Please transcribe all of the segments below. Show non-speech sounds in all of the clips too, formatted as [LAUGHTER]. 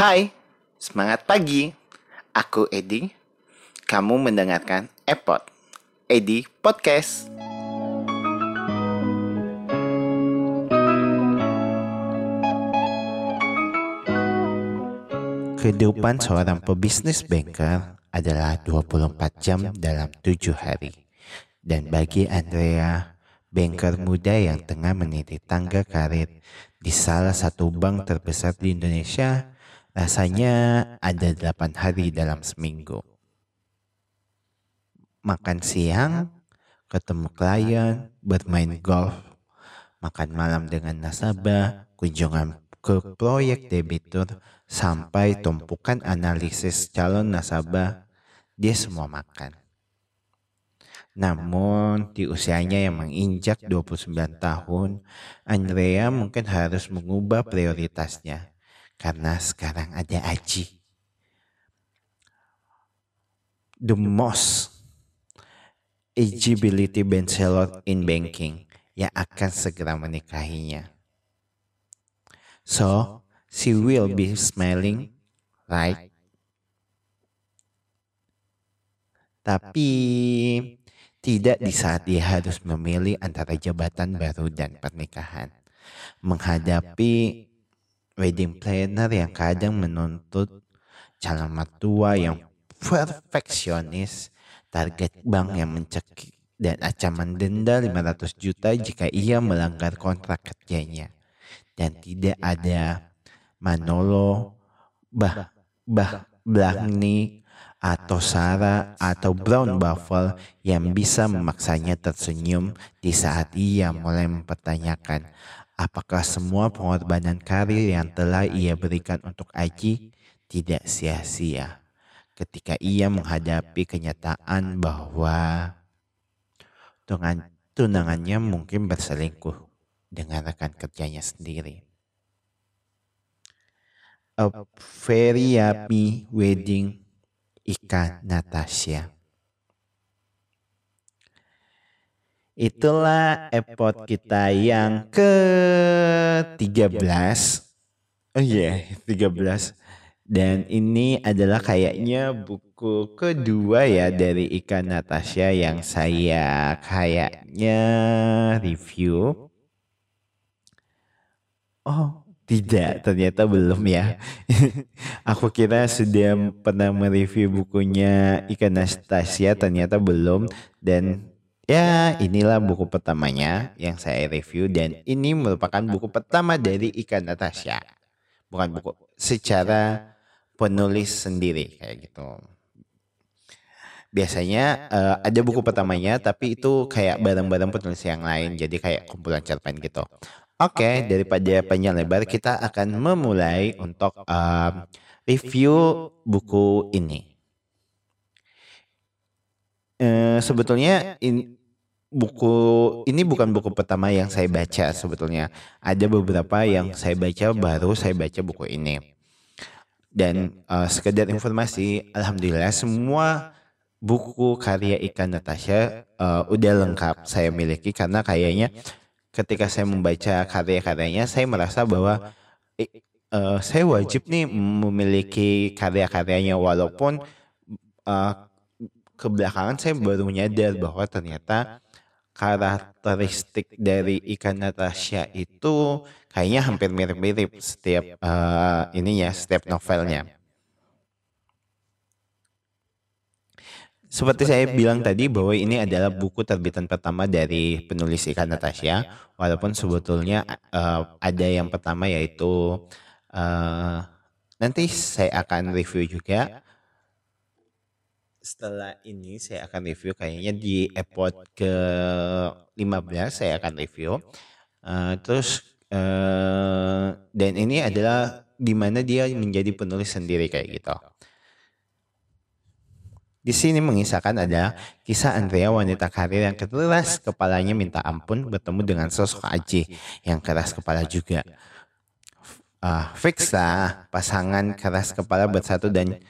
Hai, semangat pagi. Aku Edi. Kamu mendengarkan Epot, Edi Podcast. Kehidupan seorang pebisnis banker adalah 24 jam dalam 7 hari. Dan bagi Andrea, banker muda yang tengah meniti tangga karir di salah satu bank terbesar di Indonesia, rasanya ada 8 hari dalam seminggu. Makan siang, ketemu klien, bermain golf, makan malam dengan nasabah, kunjungan ke proyek debitur, sampai tumpukan analisis calon nasabah, dia semua makan. Namun di usianya yang menginjak 29 tahun, Andrea mungkin harus mengubah prioritasnya karena sekarang ada Aji. The most eligibility bachelor in banking yang akan segera menikahinya. So, she will be smiling, right? Tapi tidak di saat dia harus memilih antara jabatan baru dan pernikahan. Menghadapi wedding planner yang kadang menuntut calon mertua yang perfeksionis, target bank yang mencekik, dan ancaman denda 500 juta jika ia melanggar kontrak kerjanya. Dan tidak ada Manolo, Bah, Bah, Blahni, atau Sarah atau Brown Buffalo yang bisa memaksanya tersenyum di saat ia mulai mempertanyakan apakah semua pengorbanan karir yang telah ia berikan untuk Aji tidak sia-sia? Ketika ia menghadapi kenyataan bahwa tunangannya mungkin berselingkuh dengan rekan kerjanya sendiri. A very happy wedding Ika Natasha. Itulah epot kita yang ke-13. Oh iya, yeah, 13. Dan ini adalah kayaknya buku kedua ya dari Ika Natasha yang saya kayaknya review. Oh, tidak, ternyata belum ya. [LAUGHS] Aku kira sudah pernah mereview bukunya Ikan Nastasia, ternyata belum. Dan ya inilah buku pertamanya yang saya review. Dan ini merupakan buku pertama dari Ikan Natasha. Bukan buku secara penulis sendiri kayak gitu. Biasanya uh, ada buku pertamanya tapi itu kayak barang-barang penulis yang lain. Jadi kayak kumpulan cerpen gitu. Oke, okay, daripada panjang lebar, kita akan memulai untuk uh, review buku ini. Uh, sebetulnya in, buku ini bukan buku pertama yang saya baca sebetulnya. Ada beberapa yang saya baca baru saya baca buku ini. Dan uh, sekedar informasi, alhamdulillah semua buku karya Ikan Natasha uh, udah lengkap saya miliki karena kayaknya ketika saya membaca karya-karyanya saya merasa bahwa eh, uh, saya wajib nih memiliki karya-karyanya walaupun uh, kebelakangan saya baru menyadar bahwa ternyata karakteristik dari ikan Natasha itu kayaknya hampir mirip-mirip setiap uh, ininya setiap novelnya. Seperti saya bilang tadi bahwa ini adalah buku terbitan pertama dari penulis Ikan Natasha, walaupun sebetulnya uh, ada yang pertama yaitu uh, nanti saya akan review juga. Setelah ini saya akan review kayaknya di episode ke 15 saya akan review. Uh, terus uh, dan ini adalah di mana dia menjadi penulis sendiri kayak gitu. Di sini mengisahkan ada kisah Andrea wanita karir yang keras kepalanya minta ampun bertemu dengan sosok Aji yang keras kepala juga. Uh, fix lah pasangan keras kepala bersatu dan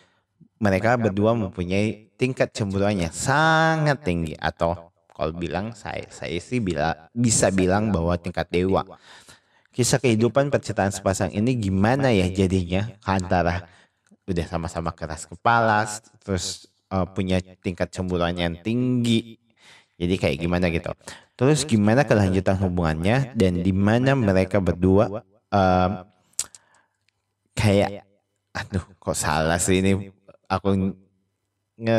mereka berdua mempunyai tingkat cemburuannya sangat tinggi atau kalau bilang saya saya sih bila, bisa bilang bahwa tingkat dewa. kisah kehidupan percintaan sepasang ini gimana ya jadinya antara udah sama-sama keras kepala terus uh, punya tingkat cemburuan yang tinggi. Jadi kayak gimana gitu. terus gimana kelanjutan hubungannya dan di mana mereka berdua uh, kayak aduh kok salah sih ini? aku nge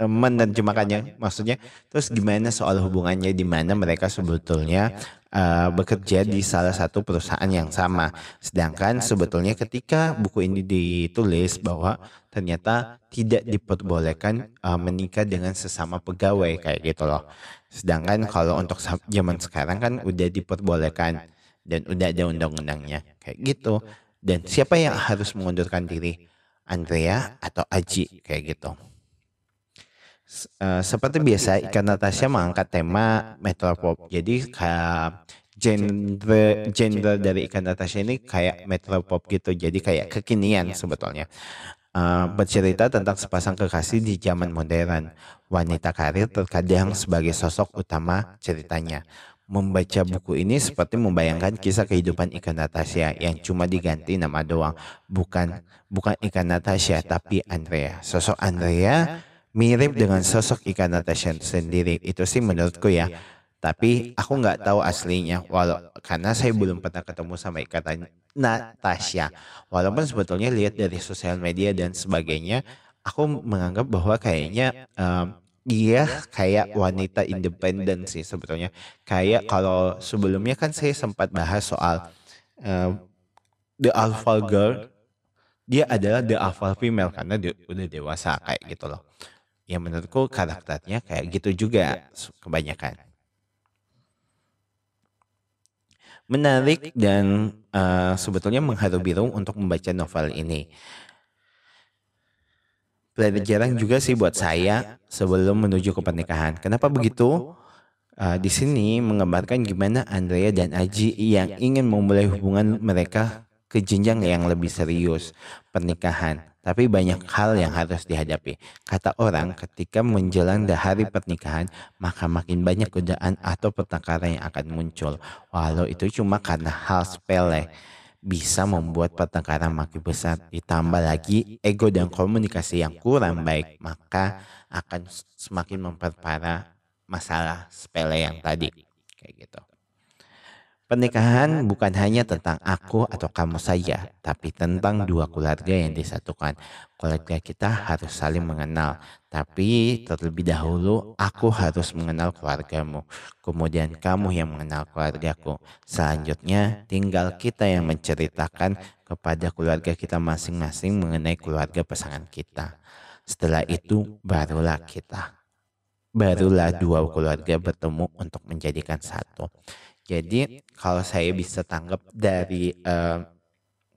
cemakannya maksudnya. Terus gimana soal hubungannya di mana mereka sebetulnya uh, bekerja di salah satu perusahaan yang sama. Sedangkan sebetulnya ketika buku ini ditulis bahwa ternyata tidak diperbolehkan uh, menikah dengan sesama pegawai kayak gitu loh. Sedangkan kalau untuk zaman sekarang kan udah diperbolehkan dan udah ada undang-undangnya kayak gitu. Dan siapa yang harus mengundurkan diri? Andrea atau Aji kayak gitu Uh, seperti biasa, Ikan Natasha mengangkat tema metropop. Jadi kayak genre genre dari Ikan Natasha ini kayak metropop gitu. Jadi kayak kekinian sebetulnya. Uh, bercerita tentang sepasang kekasih di zaman modern. Wanita karir terkadang sebagai sosok utama ceritanya. Membaca buku ini seperti membayangkan kisah kehidupan ikan Natasha yang cuma diganti nama doang. Bukan bukan ikan Natasha tapi Andrea. Sosok Andrea mirip dengan sosok ikan Natasha sendiri. Itu sih menurutku ya. Tapi aku nggak tahu aslinya, walau karena saya belum pernah ketemu sama ikan Natasha. Walaupun sebetulnya lihat dari sosial media dan sebagainya, aku menganggap bahwa kayaknya um, dia kayak wanita independen sih sebetulnya. Kayak kalau sebelumnya kan saya sempat bahas soal uh, the alpha girl, dia adalah the alpha female karena dia udah dewasa kayak gitu loh ya menurutku karakternya kayak gitu juga kebanyakan. Menarik dan uh, sebetulnya mengharu biru untuk membaca novel ini. Pelajaran juga sih buat saya sebelum menuju ke pernikahan. Kenapa begitu? Uh, di sini menggambarkan gimana Andrea dan Aji yang ingin memulai hubungan mereka ke jenjang yang lebih serius, pernikahan. Tapi banyak hal yang harus dihadapi. Kata orang, ketika menjelang hari pernikahan, maka makin banyak godaan atau pertengkaran yang akan muncul. Walau itu cuma karena hal sepele, bisa membuat pertengkaran makin besar. Ditambah lagi ego dan komunikasi yang kurang baik, maka akan semakin memperparah masalah sepele yang tadi. Kayak gitu. Pernikahan bukan hanya tentang aku atau kamu saja, tapi tentang dua keluarga yang disatukan. Keluarga kita harus saling mengenal, tapi terlebih dahulu aku harus mengenal keluargamu. Kemudian kamu yang mengenal keluargaku. Selanjutnya tinggal kita yang menceritakan kepada keluarga kita masing-masing mengenai keluarga pasangan kita. Setelah itu barulah kita. Barulah dua keluarga bertemu untuk menjadikan satu. Jadi kalau saya bisa tanggap dari uh,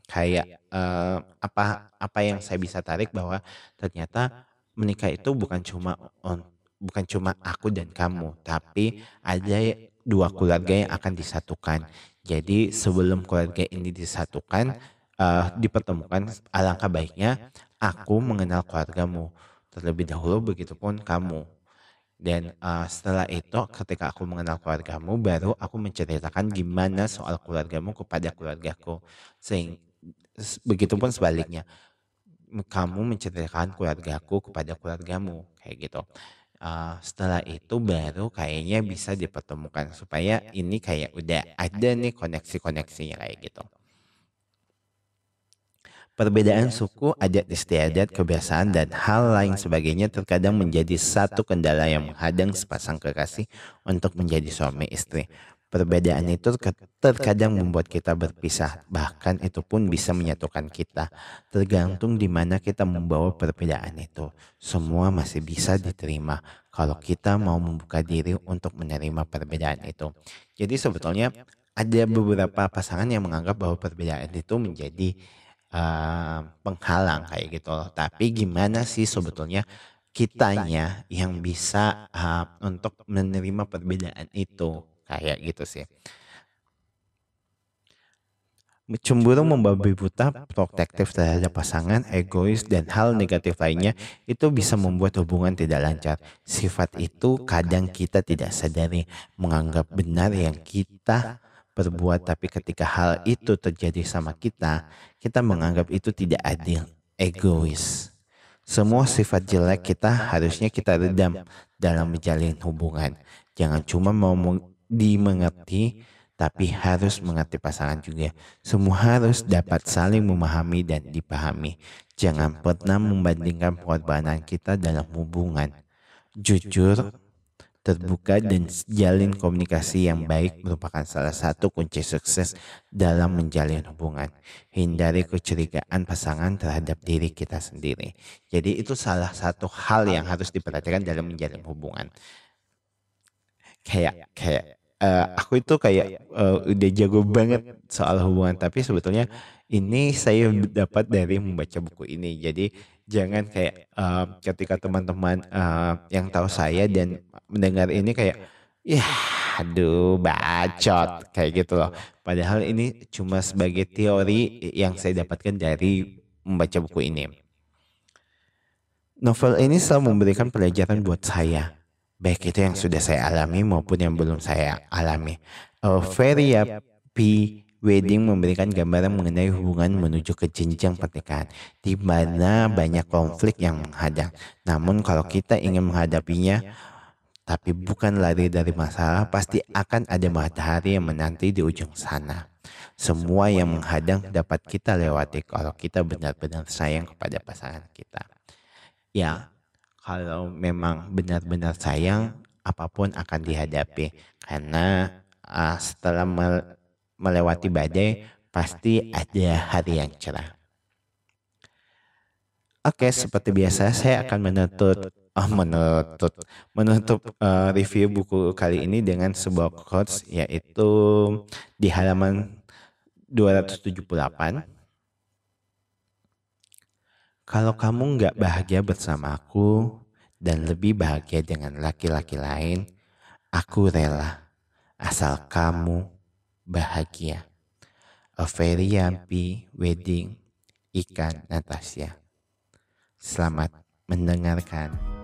kayak uh, apa apa yang saya bisa tarik bahwa ternyata menikah itu bukan cuma on, bukan cuma aku dan kamu, tapi ada dua keluarga yang akan disatukan. Jadi sebelum keluarga ini disatukan, uh, dipertemukan, alangkah baiknya aku mengenal keluargamu terlebih dahulu, begitupun kamu. Dan uh, setelah itu ketika aku mengenal keluargamu baru aku menceritakan gimana soal keluargamu kepada keluargaku. Sehingga begitupun sebaliknya. Kamu menceritakan keluargaku kepada keluargamu kayak gitu. Uh, setelah itu baru kayaknya bisa dipertemukan supaya ini kayak udah ada nih koneksi-koneksinya kayak gitu. Perbedaan suku, adat istiadat, kebiasaan, dan hal lain sebagainya terkadang menjadi satu kendala yang menghadang sepasang kekasih untuk menjadi suami istri. Perbedaan itu terkadang membuat kita berpisah, bahkan itu pun bisa menyatukan kita. Tergantung di mana kita membawa perbedaan itu. Semua masih bisa diterima kalau kita mau membuka diri untuk menerima perbedaan itu. Jadi sebetulnya ada beberapa pasangan yang menganggap bahwa perbedaan itu menjadi uh, penghalang kayak gitu loh. Tapi gimana sih sebetulnya kitanya yang bisa uh, untuk menerima perbedaan itu kayak gitu sih. Cemburu membabi buta, protektif terhadap pasangan, egois, dan hal negatif lainnya itu bisa membuat hubungan tidak lancar. Sifat itu kadang kita tidak sadari menganggap benar yang kita berbuat tapi ketika hal itu terjadi sama kita, kita menganggap itu tidak adil, egois. Semua sifat jelek kita harusnya kita redam dalam menjalin hubungan. Jangan cuma mau dimengerti, tapi harus mengerti pasangan juga. Semua harus dapat saling memahami dan dipahami. Jangan pernah membandingkan pengorbanan kita dalam hubungan. Jujur, terbuka dan jalin komunikasi yang baik merupakan salah satu kunci sukses dalam menjalin hubungan. Hindari kecurigaan pasangan terhadap diri kita sendiri. Jadi itu salah satu hal yang harus diperhatikan dalam menjalin hubungan. Kayak kayak uh, aku itu kayak uh, udah jago banget soal hubungan. Tapi sebetulnya ini saya dapat dari membaca buku ini. jadi jangan kayak uh, ketika teman-teman uh, yang tahu saya dan mendengar ini kayak ya aduh bacot kayak gitu loh padahal ini cuma sebagai teori yang saya dapatkan dari membaca buku ini novel ini selalu memberikan pelajaran buat saya baik itu yang sudah saya alami maupun yang belum saya alami. A very happy wedding memberikan gambaran mengenai hubungan menuju ke jenjang pernikahan, di mana banyak konflik yang menghadang. Namun kalau kita ingin menghadapinya, tapi bukan lari dari masalah, pasti akan ada matahari yang menanti di ujung sana. Semua yang menghadang dapat kita lewati kalau kita benar-benar sayang kepada pasangan kita. Ya, kalau memang benar-benar sayang, apa pun akan dihadapi. Karena uh, setelah melewati badai, pasti ada hari yang cerah. Oke, okay, seperti biasa saya akan menutup oh, menutup menutup uh, review buku kali ini dengan sebuah quotes yaitu di halaman 278 kalau kamu nggak bahagia bersama aku dan lebih bahagia dengan laki-laki lain, aku rela. Asal kamu bahagia. A very happy wedding, Ikan Natasha. Selamat mendengarkan.